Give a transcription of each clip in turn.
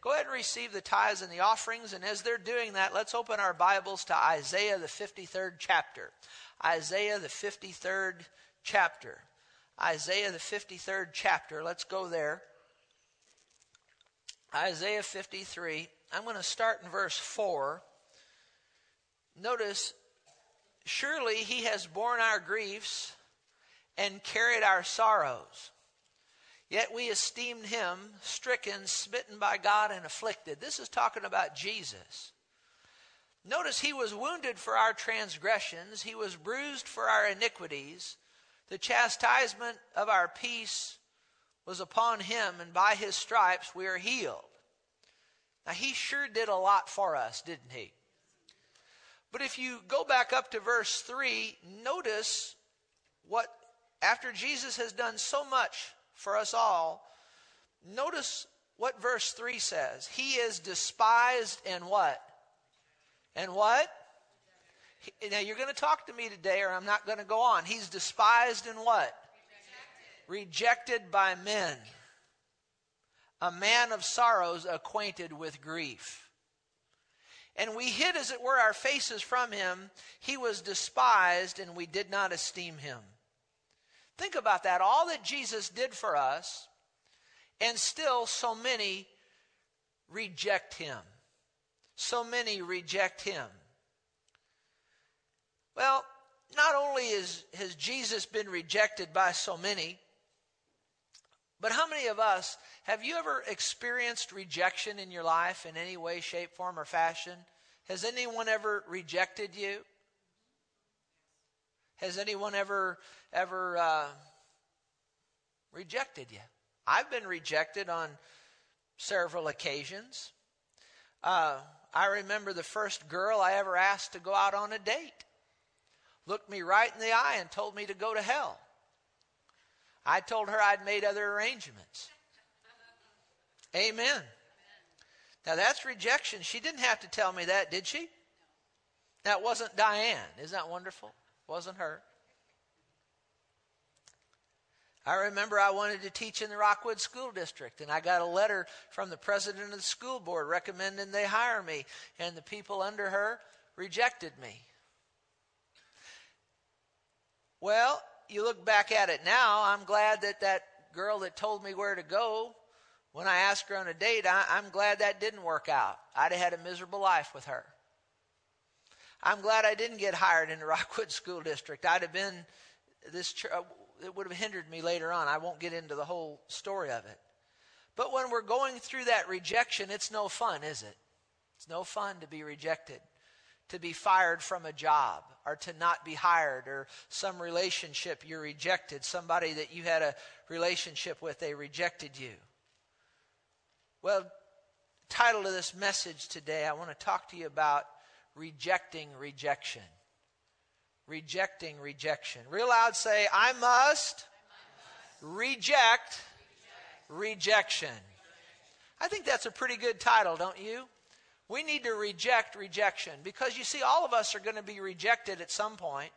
Go ahead and receive the tithes and the offerings. And as they're doing that, let's open our Bibles to Isaiah, the 53rd chapter. Isaiah, the 53rd chapter. Isaiah, the 53rd chapter. Let's go there. Isaiah 53. I'm going to start in verse 4. Notice, surely he has borne our griefs and carried our sorrows. Yet we esteemed him stricken, smitten by God, and afflicted. This is talking about Jesus. Notice he was wounded for our transgressions, he was bruised for our iniquities. The chastisement of our peace was upon him, and by his stripes we are healed. Now, he sure did a lot for us, didn't he? But if you go back up to verse 3, notice what, after Jesus has done so much for us all, notice what verse 3 says. He is despised and what? And what? Now you're going to talk to me today, or I'm not going to go on. He's despised and what? Rejected. Rejected by men. A man of sorrows, acquainted with grief. And we hid, as it were, our faces from him. He was despised, and we did not esteem him. Think about that. All that Jesus did for us, and still so many reject him. So many reject him. Well, not only is, has Jesus been rejected by so many, but how many of us have you ever experienced rejection in your life in any way, shape, form, or fashion? Has anyone ever rejected you? Has anyone ever ever uh, rejected you? I've been rejected on several occasions. Uh, I remember the first girl I ever asked to go out on a date looked me right in the eye and told me to go to hell. I told her I'd made other arrangements. Amen. Now that's rejection. She didn't have to tell me that, did she? That wasn't Diane. Isn't that wonderful? Wasn't her. I remember I wanted to teach in the Rockwood School District, and I got a letter from the president of the school board recommending they hire me, and the people under her rejected me. Well, you look back at it now, I'm glad that that girl that told me where to go, when I asked her on a date, I, am glad that didn't work out. I'd have had a miserable life with her. I'm glad I didn't get hired in the Rockwood School District. I'd have been this. It would have hindered me later on. I won't get into the whole story of it. But when we're going through that rejection, it's no fun, is it? It's no fun to be rejected to be fired from a job or to not be hired or some relationship you're rejected, somebody that you had a relationship with, they rejected you. Well, title of this message today, I want to talk to you about rejecting rejection. Rejecting rejection. Real loud say, I must, I must reject, reject rejection. I think that's a pretty good title, don't you? We need to reject rejection because you see, all of us are going to be rejected at some point.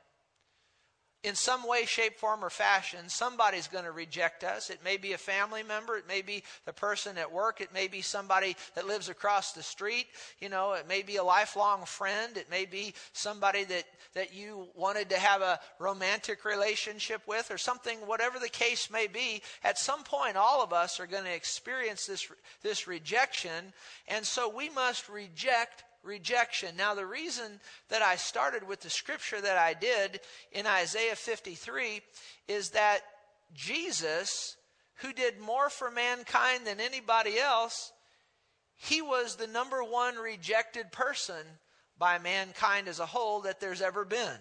In some way, shape, form, or fashion, somebody's going to reject us. It may be a family member. It may be the person at work. It may be somebody that lives across the street. You know, it may be a lifelong friend. It may be somebody that, that you wanted to have a romantic relationship with or something, whatever the case may be. At some point, all of us are going to experience this, this rejection. And so we must reject rejection. Now, the reason that I started with the scripture that I did in Isaiah 53 is that Jesus, who did more for mankind than anybody else, he was the number one rejected person by mankind as a whole that there's ever been.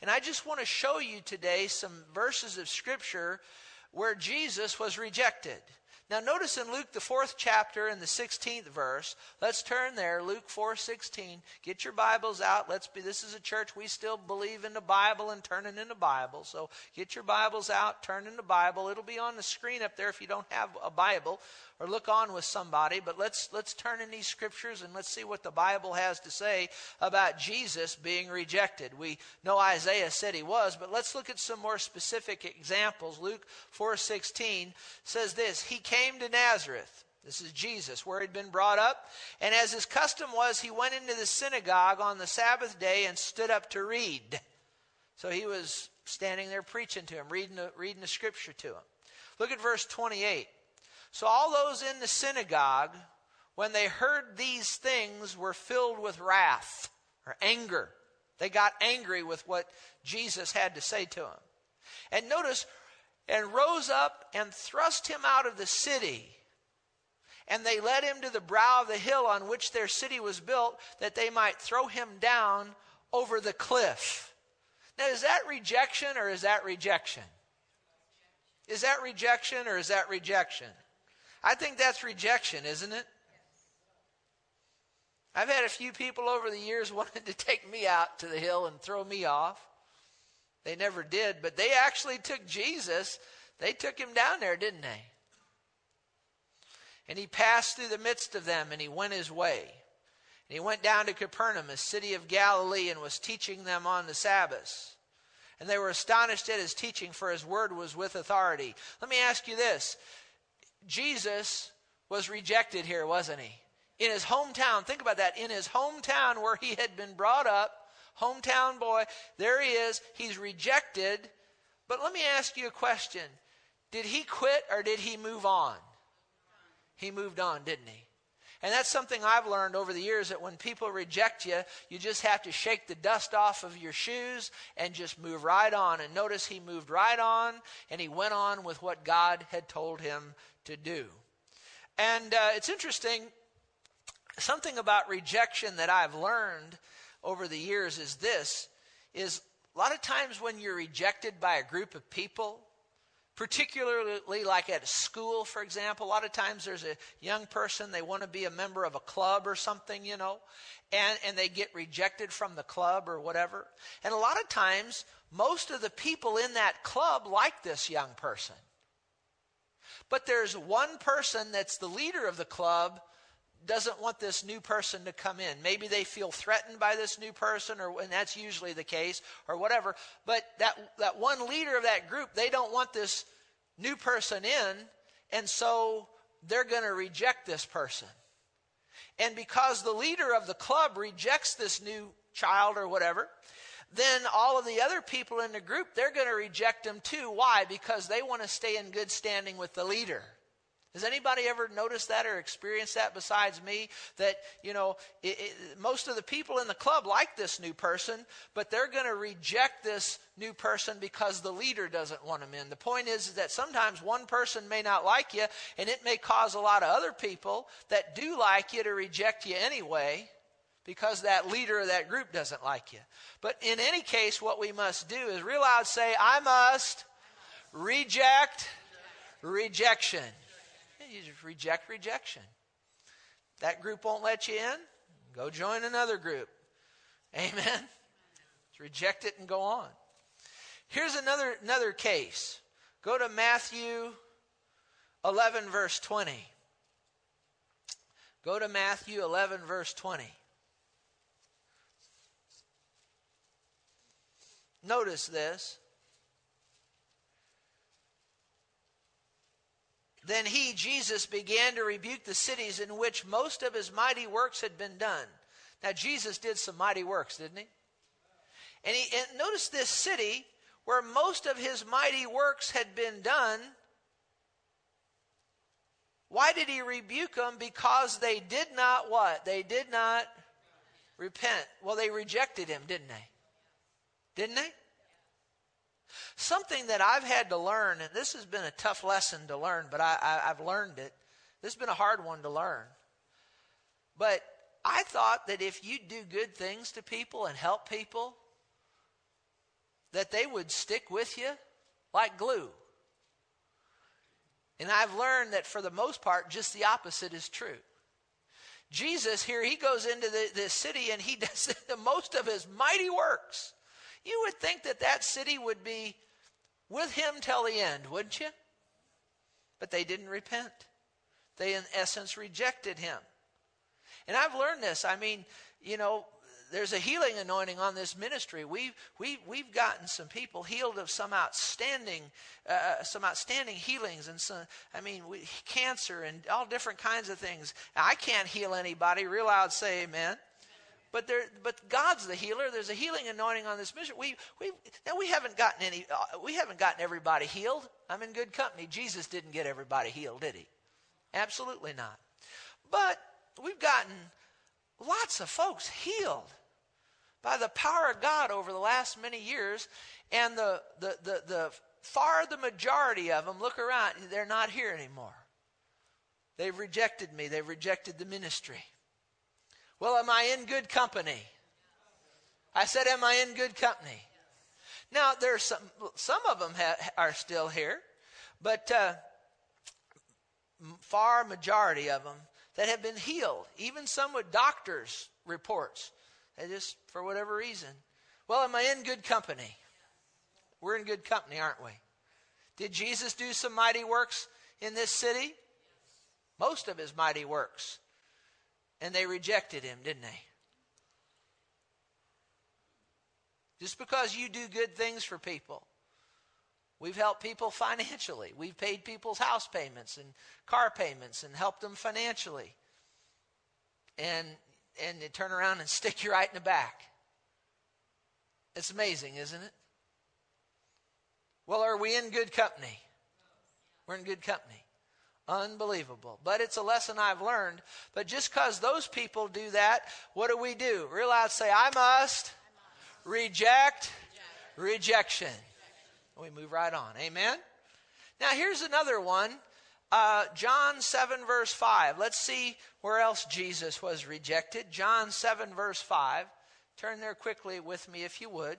And I just want to show you today some verses of scripture where Jesus was rejected. Now notice in Luke the fourth chapter and the 16th verse, let's turn there, Luke 4:16. Get your Bibles out. Let's be this is a church we still believe in the Bible and turning in the Bible. So get your Bibles out, turn in the Bible. It'll be on the screen up there if you don't have a Bible or look on with somebody, but let's let's turn in these scriptures and let's see what the Bible has to say about Jesus being rejected. We know Isaiah said he was, but let's look at some more specific examples. Luke 4:16 says this, he came to Nazareth This is Jesus, where he'd been brought up. And as his custom was, he went into the synagogue on the Sabbath day and stood up to read. So he was standing there preaching to him, reading the, reading the scripture to him. Look at verse 28. So all those in the synagogue, when they heard these things, were filled with wrath or anger. They got angry with what Jesus had to say to them. And notice, and rose up and thrust him out of the city and they led him to the brow of the hill on which their city was built, that they might throw him down over the cliff. Now, is that rejection or is that rejection? Is that rejection or is that rejection? I think that's rejection, isn't it? I've had a few people over the years wanted to take me out to the hill and throw me off. They never did, but they actually took Jesus. They took him down there, didn't they? And he passed through the midst of them, and he went his way. And he went down to Capernaum, a city of Galilee, and was teaching them on the Sabbath. And they were astonished at his teaching, for his word was with authority. Let me ask you this Jesus was rejected here, wasn't he? In his hometown, think about that. In his hometown where he had been brought up, hometown boy, there he is. He's rejected. But let me ask you a question Did he quit or did he move on? he moved on, didn't he? And that's something I've learned over the years that when people reject you, you just have to shake the dust off of your shoes and just move right on. And notice he moved right on and he went on with what God had told him to do. And uh, it's interesting, something about rejection that I've learned over the years is this is a lot of times when you're rejected by a group of people, particularly like at a school, for example. A lot of times there's a young person, they want to be a member of a club or something, you know, and, and they get rejected from the club or whatever. And a lot of times, most of the people in that club like this young person. But there's one person that's the leader of the club doesn't want this new person to come in. Maybe they feel threatened by this new person, or and that's usually the case, or whatever. But that that one leader of that group, they don't want this new person in, and so they're going to reject this person. And because the leader of the club rejects this new child or whatever, then all of the other people in the group, they're going to reject him too. Why? Because they want to stay in good standing with the leader. Has anybody ever noticed that or experienced that besides me? That, you know, it, it, most of the people in the club like this new person, but they're going to reject this new person because the leader doesn't want them in. The point is, is that sometimes one person may not like you, and it may cause a lot of other people that do like you to reject you anyway because that leader of that group doesn't like you. But in any case, what we must do is real loud say, I must reject rejection you just reject rejection. That group won't let you in, go join another group. Amen. Just reject it and go on. Here's another another case. Go to Matthew 11 verse 20. Go to Matthew 11 verse 20. Notice this. Then he, Jesus, began to rebuke the cities in which most of his mighty works had been done. Now, Jesus did some mighty works, didn't he? And, he, and notice this city where most of his mighty works had been done. Why did he rebuke them? Because they did not what? They did not repent. Well, they rejected him, didn't they? Didn't they? Something that I've had to learn, and this has been a tough lesson to learn, but I, I, I've learned it. This has been a hard one to learn. But I thought that if you do good things to people and help people, that they would stick with you like glue. And I've learned that for the most part, just the opposite is true. Jesus here, he goes into the, this city and he does the most of his mighty works. You would think that that city would be with him till the end, wouldn't you? But they didn't repent. They, in essence, rejected him. And I've learned this. I mean, you know, there's a healing anointing on this ministry. We've, we've, we've gotten some people healed of some outstanding, uh, some outstanding healings and some, I mean, we, cancer and all different kinds of things. I can't heal anybody. Real loud say amen. But there, but God's the healer. There's a healing anointing on this mission. We, we, now we haven't gotten any, uh, we haven't gotten everybody healed. I'm in good company. Jesus didn't get everybody healed, did he? Absolutely not. But we've gotten lots of folks healed by the power of God over the last many years. And the, the, the, the far the majority of them look around, they're not here anymore. They've rejected me, they've rejected the ministry. Well, am I in good company? I said, Am I in good company? Now, there's some, some of them ha, are still here, but uh, far majority of them that have been healed, even some with doctors' reports. They just, for whatever reason. Well, am I in good company? We're in good company, aren't we? Did Jesus do some mighty works in this city? Most of his mighty works. And they rejected him, didn't they? Just because you do good things for people We've helped people financially. We've paid people's house payments and car payments and helped them financially. And and they turn around and stick you right in the back. It's amazing, isn't it? Well, are we in good company? We're in good company. Unbelievable. But it's a lesson I've learned. But just because those people do that, what do we do? Real loud say, I must, reject. rejection. We move right on. Amen? Now, here's another one uh, John 7, verse 5. Let's see where else Jesus was rejected. John 7, verse 5. Turn there quickly with me if you would.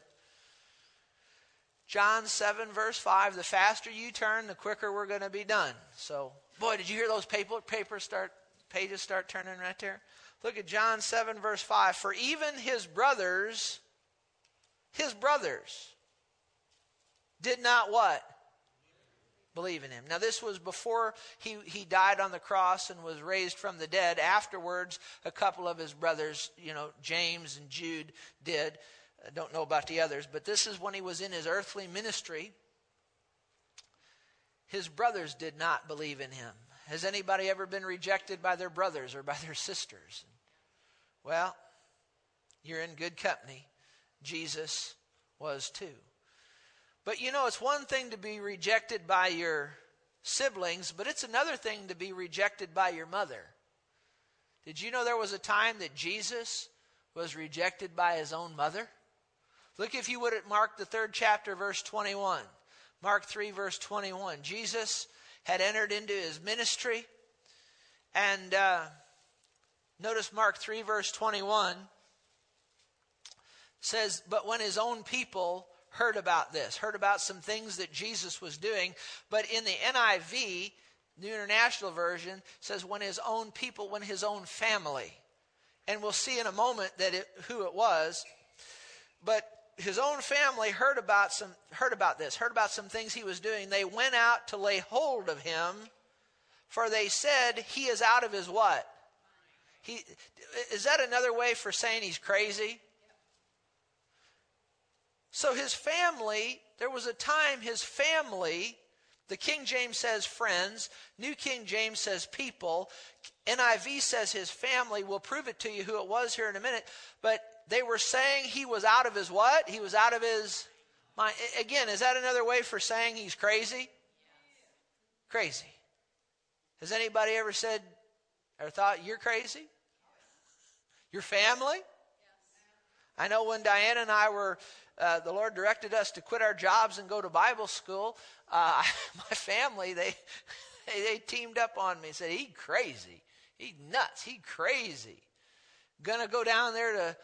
John 7, verse 5. The faster you turn, the quicker we're going to be done. So, boy, did you hear those paper, papers start, pages start turning right there? Look at John 7, verse 5. For even his brothers, his brothers, did not what? Believe in him. Now, this was before he, he died on the cross and was raised from the dead. Afterwards, a couple of his brothers, you know, James and Jude, did. I don't know about the others, but this is when he was in his earthly ministry. His brothers did not believe in him. Has anybody ever been rejected by their brothers or by their sisters? Well, you're in good company. Jesus was too. But you know, it's one thing to be rejected by your siblings, but it's another thing to be rejected by your mother. Did you know there was a time that Jesus was rejected by his own mother? Look, if you would, at Mark, the third chapter, verse 21. Mark 3, verse 21. Jesus had entered into his ministry. And uh, notice Mark 3, verse 21 says, But when his own people heard about this, heard about some things that Jesus was doing. But in the NIV, New International Version, says when his own people, when his own family. And we'll see in a moment that it, who it was. But his own family heard about some heard about this, heard about some things he was doing. They went out to lay hold of him, for they said he is out of his what? He is that another way for saying he's crazy? So his family, there was a time his family, the King James says friends, New King James says people, NIV says his family. We'll prove it to you who it was here in a minute. But they were saying he was out of his what? He was out of his mind. Again, is that another way for saying he's crazy? Crazy. Has anybody ever said or thought you're crazy? Your family? I know when Diane and I were uh, the Lord directed us to quit our jobs and go to Bible school, uh, my family, they, they, they teamed up on me and said, he crazy. He nuts. He crazy. Gonna go down there to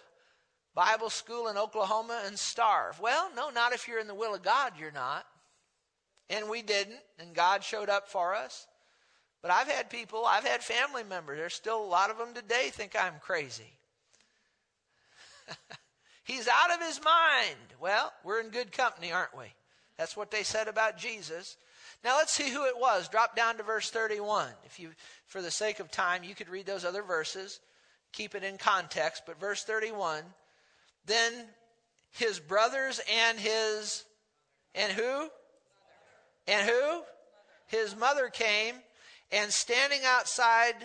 Bible school in Oklahoma and starve. Well, no, not if you're in the will of God, you're not. And we didn't, and God showed up for us. But I've had people, I've had family members, there's still a lot of them today think I'm crazy. He's out of his mind. Well, we're in good company, aren't we? That's what they said about Jesus. Now let's see who it was. Drop down to verse 31. If you, for the sake of time, you could read those other verses. Keep it in context. But verse 31 then his brothers and his and who? And who? His mother came and standing outside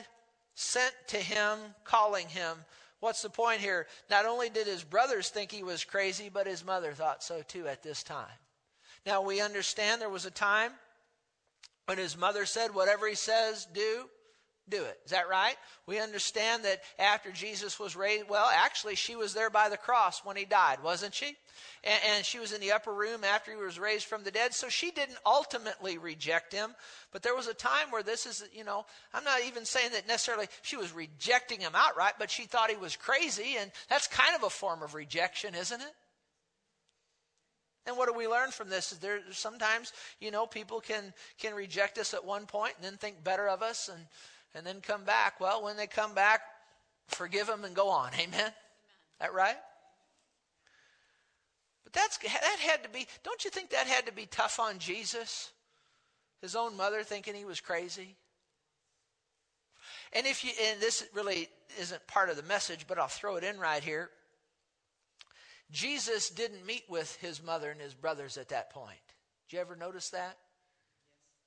sent to him, calling him. What's the point here? Not only did his brothers think he was crazy, but his mother thought so too at this time. Now we understand there was a time when his mother said, Whatever he says, do do it. Is that right? We understand that after Jesus was raised, well, actually, she was there by the cross when he died, wasn't she? And, and, she was in the upper room after he was raised from the dead, so she didn't ultimately reject him. But there was a time where this is, you know, I'm not even saying that necessarily she was rejecting him outright, but she thought he was crazy, and that's kind of a form of rejection, isn't it? And what do we learn from this? Is there sometimes, you know, people can can reject us at one point and then think better of us and and then come back. Well, when they come back, forgive them and go on. Amen? Amen. That right? But that's that had to be. Don't you think that had to be tough on Jesus? His own mother thinking he was crazy. And if you and this really isn't part of the message, but I'll throw it in right here. Jesus didn't meet with his mother and his brothers at that point. Did you ever notice that?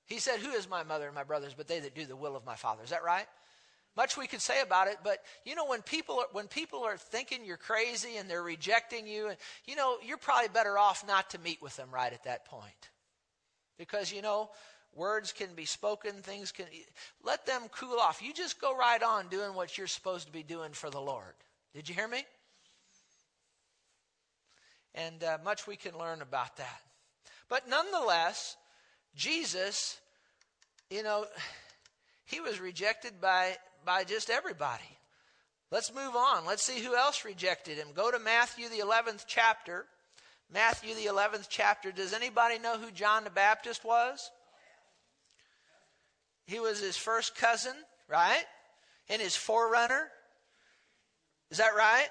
He said, Who is my mother and my brothers but they that do the will of my Father? Is that right? Much we could say about it, but you know, when people are, when people are thinking you're crazy and they're rejecting you, and you know, you're probably better off not to meet with them right at that point. Because, you know, words can be spoken, things can, let them cool off. You just go right on doing what you're supposed to be doing for the Lord. Did you hear me? And uh, much we can learn about that. But nonetheless, Jesus, you know, he was rejected by, by just everybody. Let's move on. Let's see who else rejected him. Go to Matthew, the 11th chapter. Matthew, the 11th chapter. Does anybody know who John the Baptist was? He was his first cousin, right? And his forerunner. Is that right?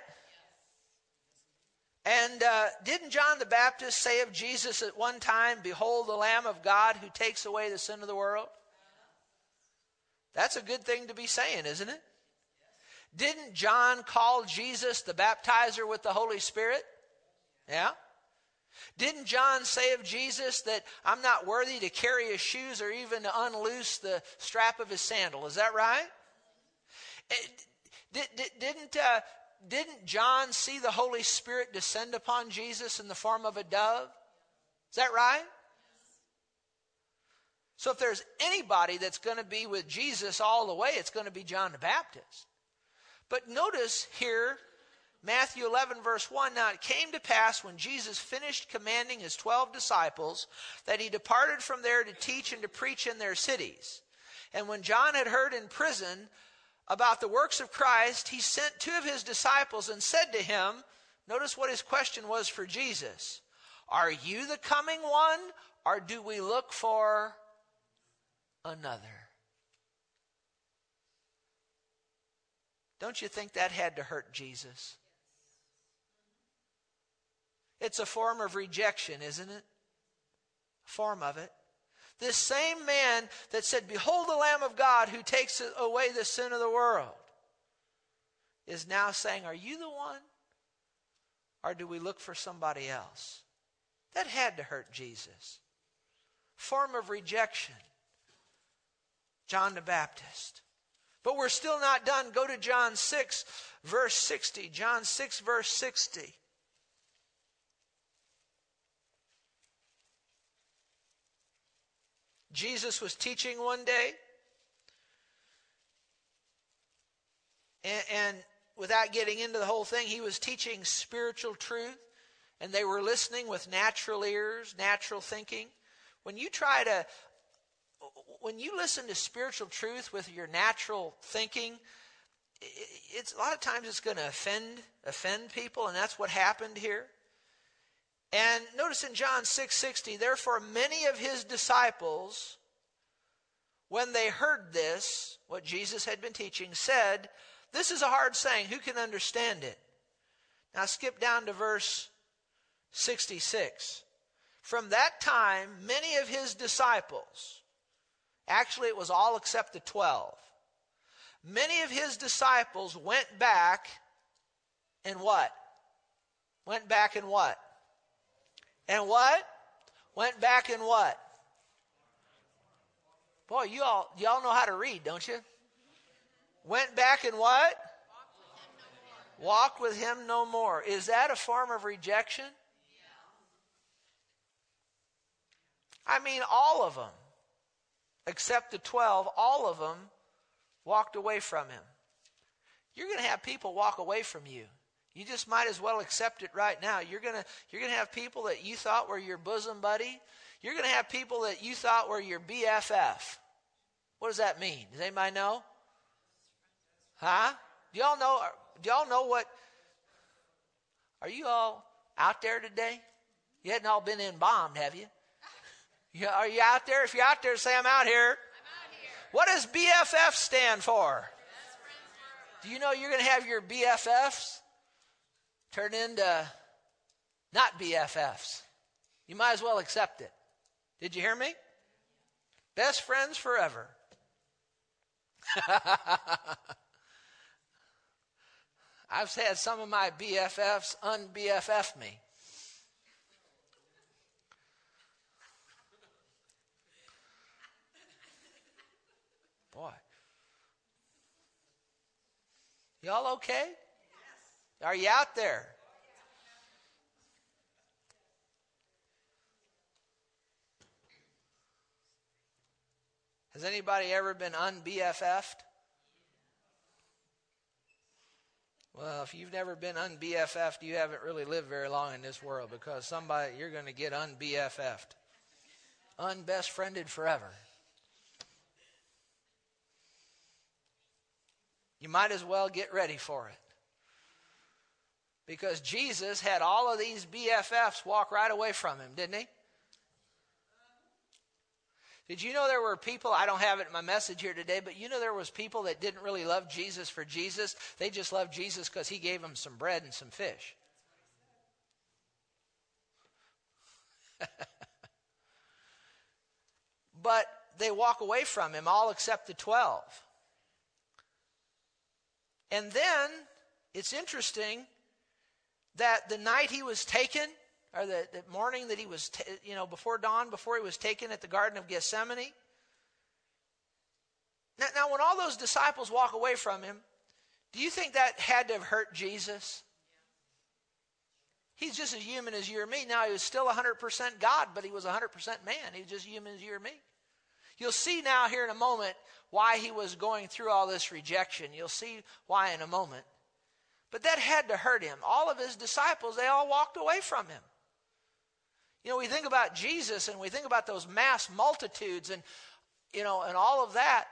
And uh, didn't John the Baptist say of Jesus at one time, Behold the Lamb of God who takes away the sin of the world? That's a good thing to be saying, isn't it? Didn't John call Jesus the baptizer with the Holy Spirit? Yeah. Didn't John say of Jesus that I'm not worthy to carry his shoes or even to unloose the strap of his sandal? Is that right? Did, not uh, didn't John see the Holy Spirit descend upon Jesus in the form of a dove? Is that right? So if there's anybody that's going to be with Jesus all the way, it's going to be John the Baptist. But notice here, Matthew 11, verse 1 Now it came to pass when Jesus finished commanding his 12 disciples that he departed from there to teach and to preach in their cities. And when John had heard in prison about the works of Christ, he sent two of his disciples and said to him, Notice what his question was for Jesus Are you the coming one, or do we look for another? Don't you think that had to hurt Jesus? It's a form of rejection, isn't it? Form of it. This same man that said, Behold the Lamb of God who takes away the sin of the world, is now saying, Are you the one? Or do we look for somebody else? That had to hurt Jesus. Form of rejection. John the Baptist. But we're still not done. Go to John 6, verse 60. John 6, verse 60. Jesus was teaching one day, and, and without getting into the whole thing, he was teaching spiritual truth, and they were listening with natural ears, natural thinking. When you try to, when you listen to spiritual truth with your natural thinking, it's a lot of times it's going to offend offend people, and that's what happened here. And notice in John 6:60, therefore many of his disciples when they heard this, what Jesus had been teaching, said, This is a hard saying, who can understand it? Now skip down to verse 66. From that time, many of his disciples, actually it was all except the 12, many of his disciples went back and what? Went back and what? And what? Went back and what? Boy, you all y'all know how to read, don't you? Went back and what? Walked with him no more. Is that a form of rejection? I mean, all of them, except the 12, all of them walked away from him. You're going to have people walk away from you. You just might as well accept it right now. You're going to you're going to have people that you thought were your bosom buddy. You're going to have people that you thought were your BFF. What does that mean? Does anybody know? Huh? Do y'all know do y'all know what Are you all out there today? You hadn't all been embalmed, have you? you are you out there? If you're out there, say I'm out here. I'm out here. What does BFF stand for? Do you know you're going to have your BFFs turn into not BFFs? You might as well accept it. Did you hear me? Best friends forever. I've had some of my BFFs un-BFF me. Boy. Y'all okay? Are you out there? Has anybody ever been un-BFF'd? Well, if you've never been un-BFF'd, you haven't really lived very long in this world because somebody you're going to get un-BFF'd, unbest friended forever. You might as well get ready for it. Because Jesus had all of these BFFs walk right away from him, didn't he? Did you know there were people, I don't have it in my message here today, but you know there was people that didn't really love Jesus for Jesus. They just loved Jesus because he gave them some bread and some fish. but they walk away from him, all except the 12. And then it's interesting that the night he was taken, or the, the morning that he was, t- you know, before dawn, before he was taken at the Garden of Gethsemane. Now, now, when all those disciples walk away from him, do you think that had to have hurt Jesus? He's just as human as you or me. Now, he was still 100% God, but he was 100% man. He was just human as you or me. You'll see now here in a moment why he was going through all this rejection. You'll see why in a moment. But that had to hurt him. All of his disciples, they all walked away from him. You know, we think about Jesus and we think about those mass multitudes and, you know, and all of that.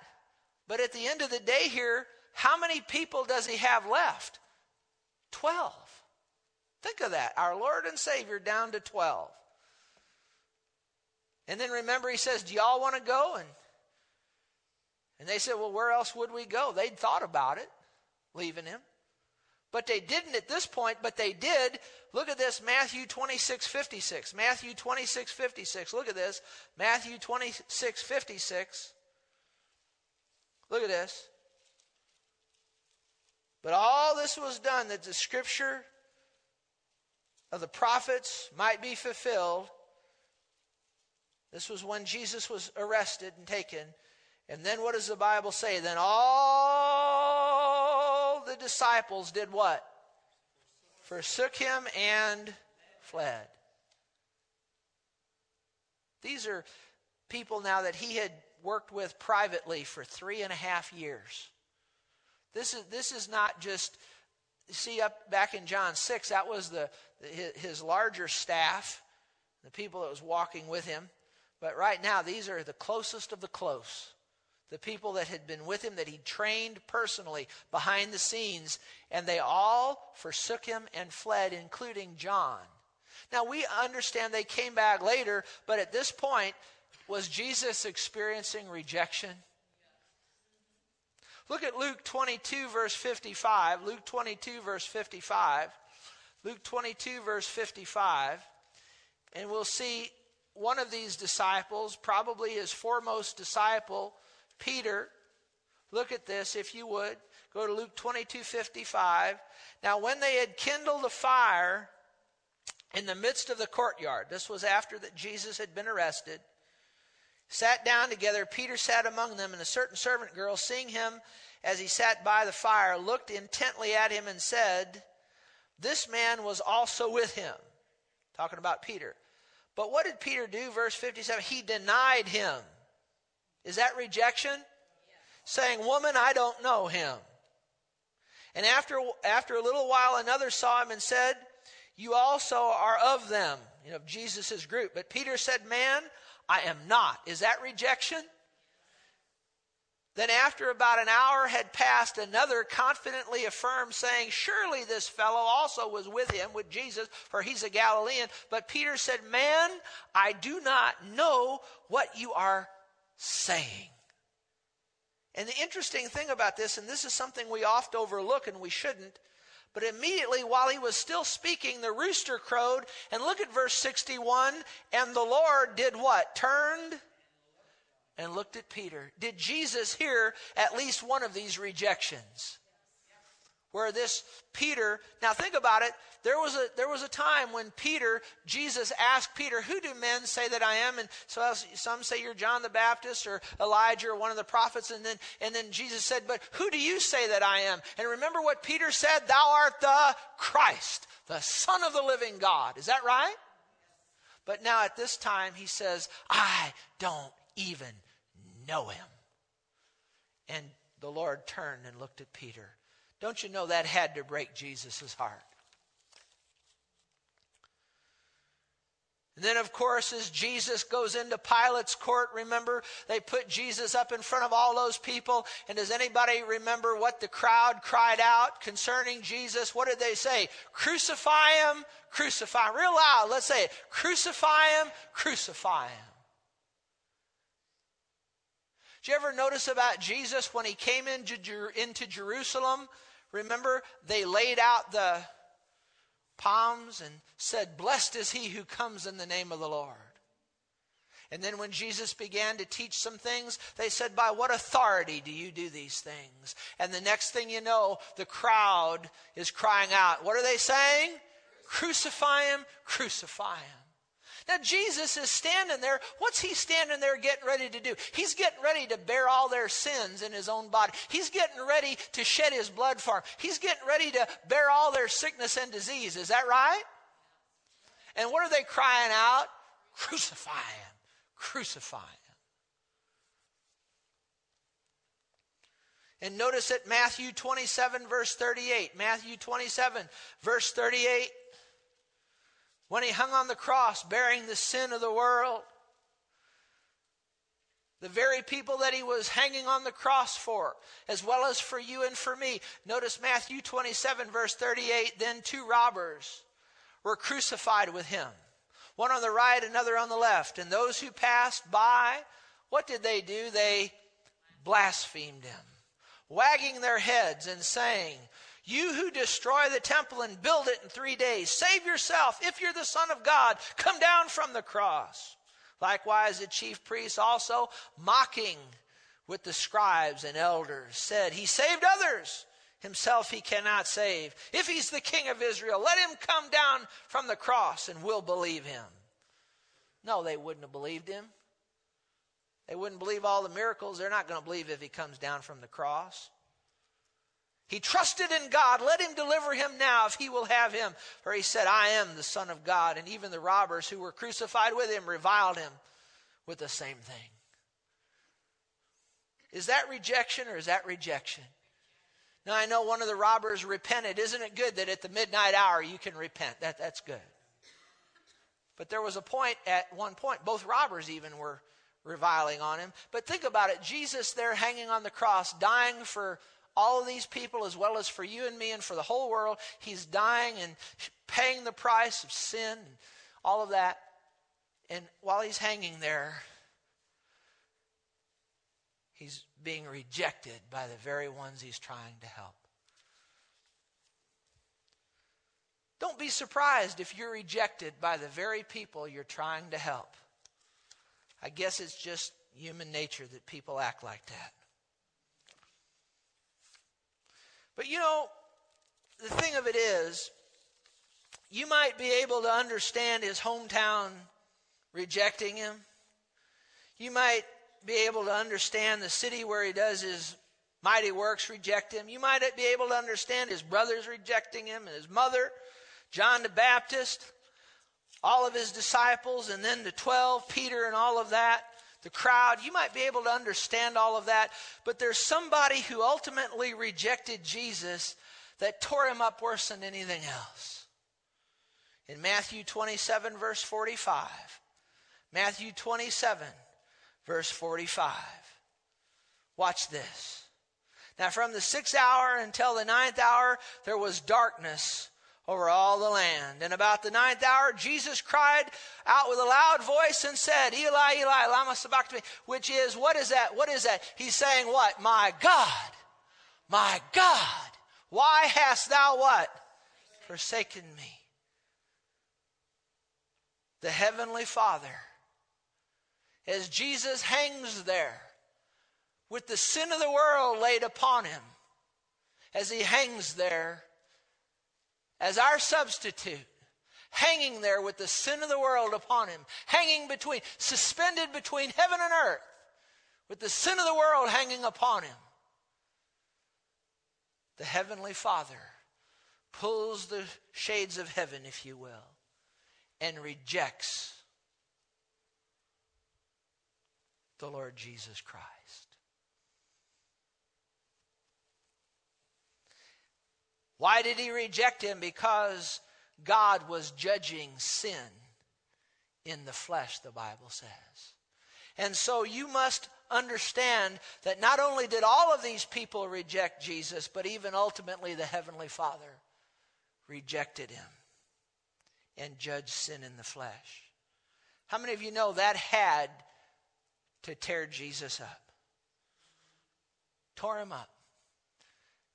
But at the end of the day here, how many people does he have left? Twelve. Think of that. Our Lord and Savior down to 12. And then remember, he says, Do y'all want to go? And, and they said, Well, where else would we go? They'd thought about it, leaving him. But they didn't at this point, but they did. Look at this, Matthew 26, 56. Matthew 26, 56. Look at this. Matthew 26, 56. Look at this. But all this was done that the scripture of the prophets might be fulfilled. This was when Jesus was arrested and taken. And then what does the Bible say? Then all the disciples did what? Forsook him and fled. These are people now that he had worked with privately for three and a half years. This is, this is not just, see, up back in John 6, that was the, his larger staff, the people that was walking with him. But right now, these are the closest of the close. The people that had been with him, that he trained personally behind the scenes, and they all forsook him and fled, including John. Now, we understand they came back later, but at this point, was Jesus experiencing rejection? Look at Luke 22, verse 55. Luke 22, verse 55. Luke 22, verse 55. And we'll see one of these disciples, probably his foremost disciple, Peter. Look at this, if you would. Go to Luke 22 55. Now, when they had kindled a fire in the midst of the courtyard. This was after that Jesus had been arrested. Sat down together. Peter sat among them, and a certain servant girl, seeing him as he sat by the fire, looked intently at him and said, This man was also with him. Talking about Peter. But what did Peter do? Verse 57 He denied him. Is that rejection? Saying, Woman, I don't know him. And after, after a little while, another saw him and said, You also are of them, you know, of Jesus' group. But Peter said, Man, I am not. Is that rejection? Then, after about an hour had passed, another confidently affirmed, saying, Surely this fellow also was with him, with Jesus, for he's a Galilean. But Peter said, Man, I do not know what you are saying. And the interesting thing about this, and this is something we oft overlook and we shouldn't, but immediately while he was still speaking, the rooster crowed. And look at verse 61. And the Lord did what? Turned and looked at Peter. Did Jesus hear at least one of these rejections? Where this Peter, now think about it, there was a there was a time when Peter, Jesus asked Peter, "Who do men say that I am?" And so some say you're John the Baptist or Elijah or one of the prophets, and then and then Jesus said, "But who do you say that I am?" And remember what Peter said, "Thou art the Christ, the Son of the living God." Is that right? But now at this time he says, "I don't even know him." And the Lord turned and looked at Peter. Don't you know that had to break Jesus' heart? And then, of course, as Jesus goes into Pilate's court, remember, they put Jesus up in front of all those people. And does anybody remember what the crowd cried out concerning Jesus? What did they say? Crucify him, crucify him. Real loud, let's say it. Crucify him, crucify him. Did you ever notice about Jesus when he came into, into Jerusalem? Remember, they laid out the palms and said, Blessed is he who comes in the name of the Lord. And then when Jesus began to teach some things, they said, By what authority do you do these things? And the next thing you know, the crowd is crying out. What are they saying? Crucify him, crucify him. Now, Jesus is standing there. What's he standing there getting ready to do? He's getting ready to bear all their sins in his own body. He's getting ready to shed his blood for them. He's getting ready to bear all their sickness and disease. Is that right? And what are they crying out? Crucify him. Crucify him. And notice at Matthew 27, verse 38. Matthew 27, verse 38 when he hung on the cross bearing the sin of the world. The very people that he was hanging on the cross for, as well as for you and for me. Notice Matthew 27, verse 38 then two robbers were crucified with him, one on the right, another on the left. And those who passed by, what did they do? They blasphemed him, wagging their heads and saying, you who destroy the temple and build it in three days, save yourself. If you're the Son of God, come down from the cross. Likewise, the chief priests also, mocking with the scribes and elders, said, He saved others. Himself he cannot save. If he's the king of Israel, let him come down from the cross and we'll believe him. No, they wouldn't have believed him. They wouldn't believe all the miracles. They're not going to believe if he comes down from the cross. He trusted in God. Let him deliver him now if he will have him. For he said, I am the Son of God. And even the robbers who were crucified with him reviled him with the same thing. Is that rejection or is that rejection? Now, I know one of the robbers repented. Isn't it good that at the midnight hour you can repent? That, that's good. But there was a point at one point, both robbers even were reviling on him. But think about it Jesus there hanging on the cross, dying for all of these people as well as for you and me and for the whole world. He's dying and paying the price of sin and all of that. And while he's hanging there, he's being rejected by the very ones he's trying to help. Don't be surprised if you're rejected by the very people you're trying to help. I guess it's just human nature that people act like that. But you know, the thing of it is, you might be able to understand his hometown rejecting him. You might be able to understand the city where he does his mighty works reject him. You might be able to understand his brothers rejecting him and his mother, John the Baptist, all of his disciples, and then the 12, Peter, and all of that, the crowd. You might be able to understand all of that. But there's somebody who ultimately rejected Jesus that tore him up worse than anything else. In Matthew 27, verse 45, Matthew 27, verse 45. Watch this. Now, from the sixth hour until the ninth hour, there was darkness over all the land. And about the ninth hour, Jesus cried out with a loud voice and said, Eli, Eli, lama sabachthani, which is, what is that? What is that? He's saying what? My God, my God, why hast thou what? Forsaken me. The Heavenly Father as Jesus hangs there with the sin of the world laid upon him, as he hangs there as our substitute, hanging there with the sin of the world upon him, hanging between, suspended between heaven and earth, with the sin of the world hanging upon him. The Heavenly Father pulls the shades of heaven, if you will, and rejects the Lord Jesus Christ. Why did he reject him? Because God was judging sin in the flesh, the Bible says. And so you must understand that not only did all of these people reject Jesus, but even ultimately the Heavenly Father rejected him and judged sin in the flesh. How many of you know that had to tear Jesus up. Tore him up.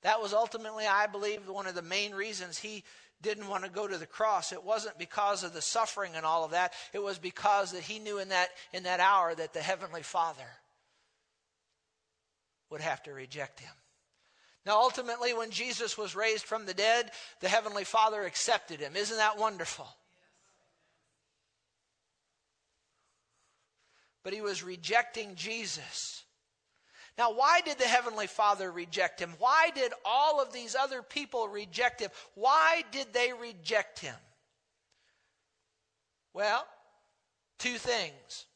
That was ultimately, I believe, one of the main reasons he didn't want to go to the cross. It wasn't because of the suffering and all of that. It was because that he knew in that in that hour that the heavenly Father would have to reject him. Now ultimately when Jesus was raised from the dead, the heavenly Father accepted him. Isn't that wonderful? but he was rejecting Jesus. Now, why did the Heavenly Father reject him? Why did all of these other people reject him? Why did they reject him? Well, two things.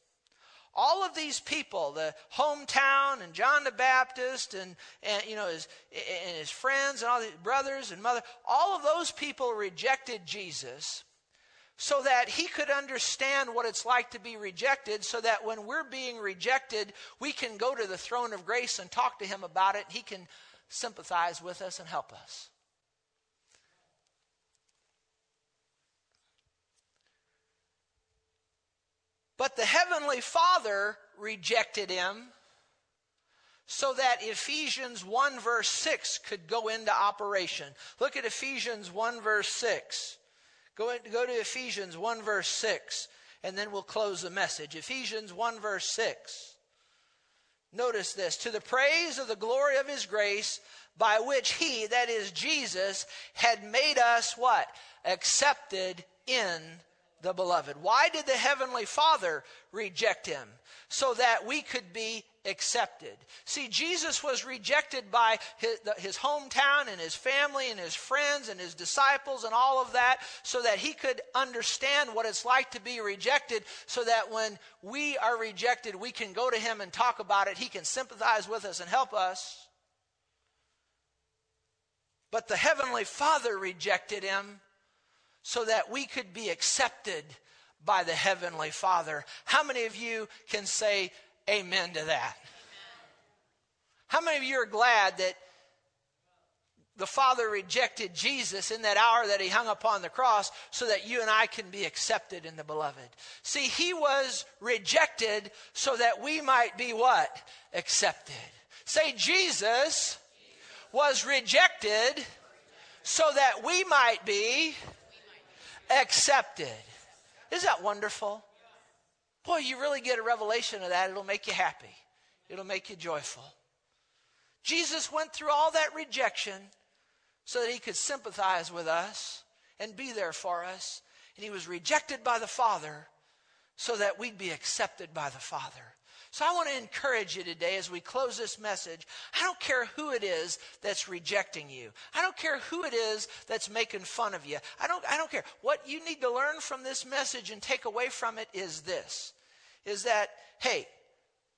All of these people, the hometown and John the Baptist and, and you know his, and his friends and all his brothers and mother, all of those people rejected Jesus so that he could understand what it's like to be rejected, so that when we're being rejected, we can go to the throne of grace and talk to him about it. He can sympathize with us and help us. But the Heavenly Father rejected him so that Ephesians 1 verse 6 could go into operation. Look at Ephesians 1 verse 6. Go, go to Ephesians 1, verse 6, and then we'll close the message. Ephesians 1, verse 6. Notice this to the praise of the glory of his grace, by which he, that is Jesus, had made us what? Accepted in the beloved. Why did the Heavenly Father reject him? So that we could be accepted. See, Jesus was rejected by his, his, hometown and his family and his friends and his disciples and all of that so that he could understand what it's like to be rejected so that when we are rejected, we can go to him and talk about it. He can sympathize with us and help us. But the Heavenly Father rejected him so that we could be accepted by the Heavenly Father. How many of you can say, amen to that. How many of you are glad that the Father rejected Jesus in that hour that he hung upon the cross so that you and I can be accepted in the beloved? See, he was rejected so that we might be what? Accepted. Say, Jesus was rejected so that we might be accepted. Isn't that wonderful? Boy, you really get a revelation of that, it'll make you happy. It'll make you joyful. Jesus went through all that rejection so that he could sympathize with us and be there for us. And he was rejected by the Father so that we'd be accepted by the Father. So I want to encourage you today as we close this message. I don't care who it is that's rejecting you. I don't care who it is that's making fun of you. I don't, I don't care. What you need to learn from this message and take away from it is this, is that, hey,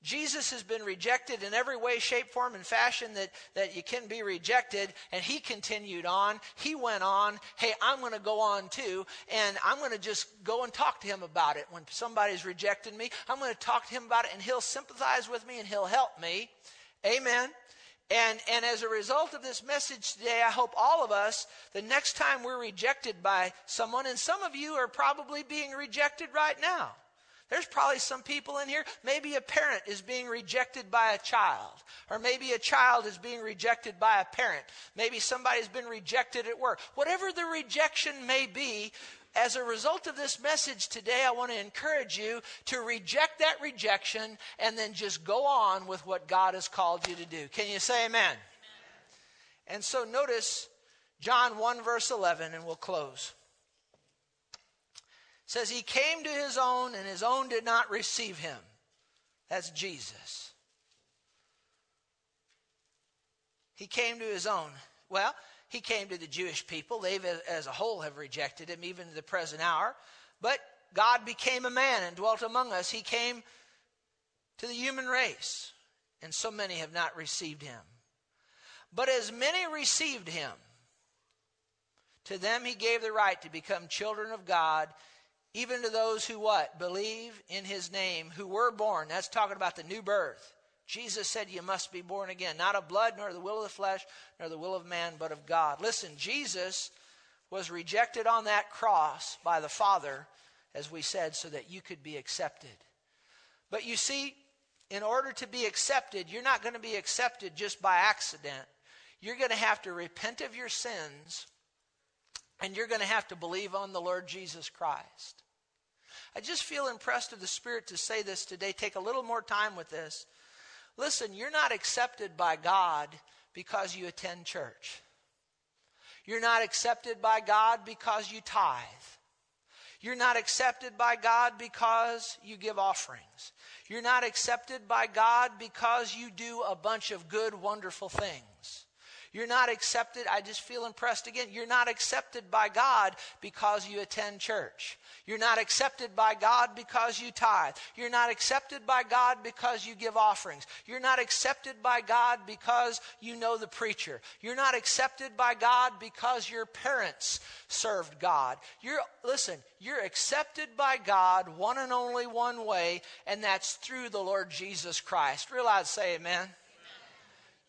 Jesus has been rejected in every way, shape, form, and fashion that, that you can be rejected, and he continued on. He went on. Hey, I'm going to go on too, and I'm going to just go and talk to him about it. When somebody's rejected me, I'm going to talk to him about it, and he'll sympathize with me and he'll help me. Amen. And, and as a result of this message today, I hope all of us, the next time we're rejected by someone, and some of you are probably being rejected right now. There's probably some people in here, maybe a parent is being rejected by a child, or maybe a child is being rejected by a parent. Maybe somebody's been rejected at work. Whatever the rejection may be, as a result of this message today, I want to encourage you to reject that rejection and then just go on with what God has called you to do. Can you say amen? amen. And so notice John 1, verse 11, and we'll close says he came to his own and his own did not receive him. That's Jesus. He came to his own. Well, he came to the Jewish people. They as a whole have rejected him even to the present hour. But God became a man and dwelt among us. He came to the human race. And so many have not received him. But as many received him, to them he gave the right to become children of God even to those who what? Believe in his name, who were born. That's talking about the new birth. Jesus said, You must be born again, not of blood, nor the will of the flesh, nor the will of man, but of God. Listen, Jesus was rejected on that cross by the Father, as we said, so that you could be accepted. But you see, in order to be accepted, you're not going to be accepted just by accident. You're going to have to repent of your sins, and you're going to have to believe on the Lord Jesus Christ. I just feel impressed of the Spirit to say this today. Take a little more time with this. Listen, you're not accepted by God because you attend church. You're not accepted by God because you tithe. You're not accepted by God because you give offerings. You're not accepted by God because you do a bunch of good, wonderful things. You're not accepted, I just feel impressed again. You're not accepted by God because you attend church. You're not accepted by God because you tithe. You're not accepted by God because you give offerings. You're not accepted by God because you know the preacher. You're not accepted by God because your parents served God. You're, listen, you're accepted by God one and only one way, and that's through the Lord Jesus Christ. Realize, say amen.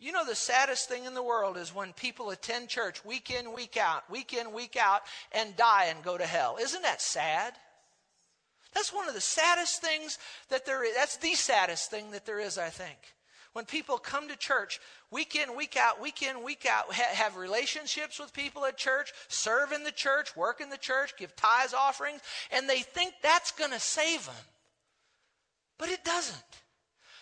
You know, the saddest thing in the world is when people attend church week in, week out, week in, week out, and die and go to hell. Isn't that sad? That's one of the saddest things that there is. That's the saddest thing that there is, I think. When people come to church week in, week out, week in, week out, ha- have relationships with people at church, serve in the church, work in the church, give tithes, offerings, and they think that's going to save them. But it doesn't.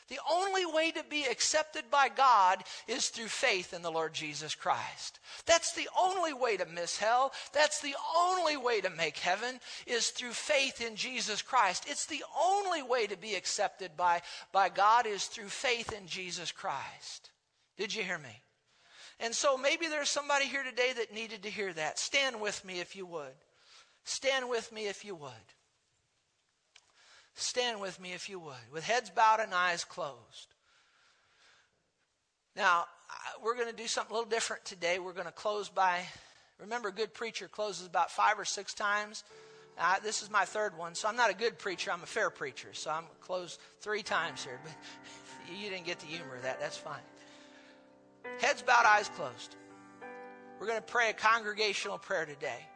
The only way to be accepted by God is through faith in the Lord Jesus Christ. That's the only way to miss hell. That's the only way to make heaven is through faith in Jesus Christ. It's the only way to be accepted by, by God is through faith in Jesus Christ. Did you hear me? And so maybe there's somebody here today that needed to hear that. Stand with me if you would. Stand with me if you would. Stand with me if you would, with heads bowed and eyes closed. Now, we're going to do something a little different today. We're going to close by, remember, a good preacher closes about five or six times. Uh, this is my third one, so I'm not a good preacher. I'm a fair preacher, so I'm closed three times here. But you didn't get the humor of that. That's fine. Heads bowed, eyes closed. We're going to pray a congregational prayer today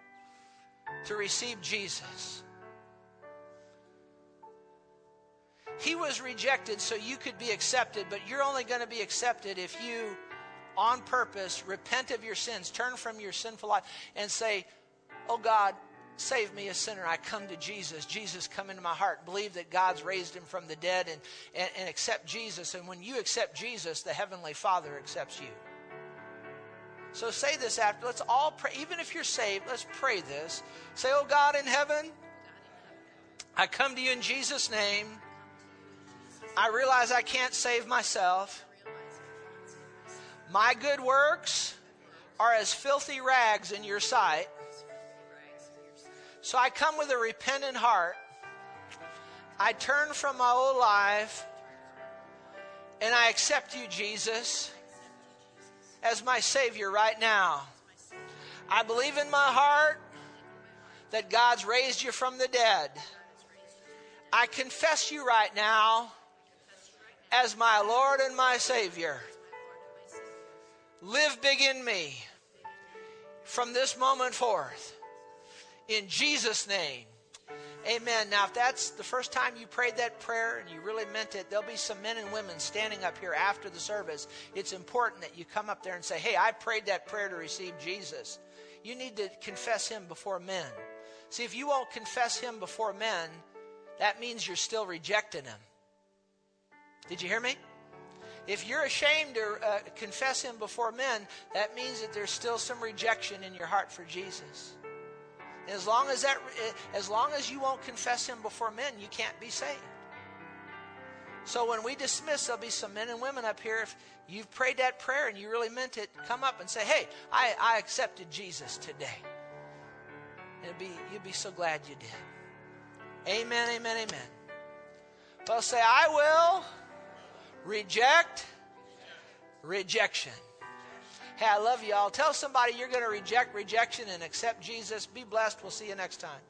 to receive Jesus He was rejected so you could be accepted, but you're only going to be accepted if you, on purpose, repent of your sins, turn from your sinful life, and say, Oh God, save me a sinner. I come to Jesus. Jesus, come into my heart. Believe that God's raised him from the dead and, and, and accept Jesus. And when you accept Jesus, the Heavenly Father accepts you. So say this after. Let's all pray. Even if you're saved, let's pray this. Say, Oh God in heaven, I come to you in Jesus' name. I realize I can't save myself. My good works are as filthy rags in your sight. So I come with a repentant heart. I turn from my old life and I accept you, Jesus, as my Savior right now. I believe in my heart that God's raised you from the dead. I confess you right now as my Lord and my Savior. Live big in me from this moment forth. In Jesus' name. Amen. Now, if that's the first time you prayed that prayer and you really meant it, there'll be some men and women standing up here after the service. It's important that you come up there and say, Hey, I prayed that prayer to receive Jesus. You need to confess him before men. See, if you won't confess him before men, that means you're still rejecting him. Did you hear me? If you're ashamed to uh, confess him before men, that means that there's still some rejection in your heart for Jesus. As long as that, as long as you won't confess him before men, you can't be saved. So when we dismiss, there'll be some men and women up here. If you've prayed that prayer and you really meant it, come up and say, "Hey, I, I accepted Jesus today." It'd be you'd be so glad you did. Amen. Amen. Amen. Well, say, "I will reject rejection." Hey, I love you all. Tell somebody you're going to reject rejection and accept Jesus. Be blessed. We'll see you next time.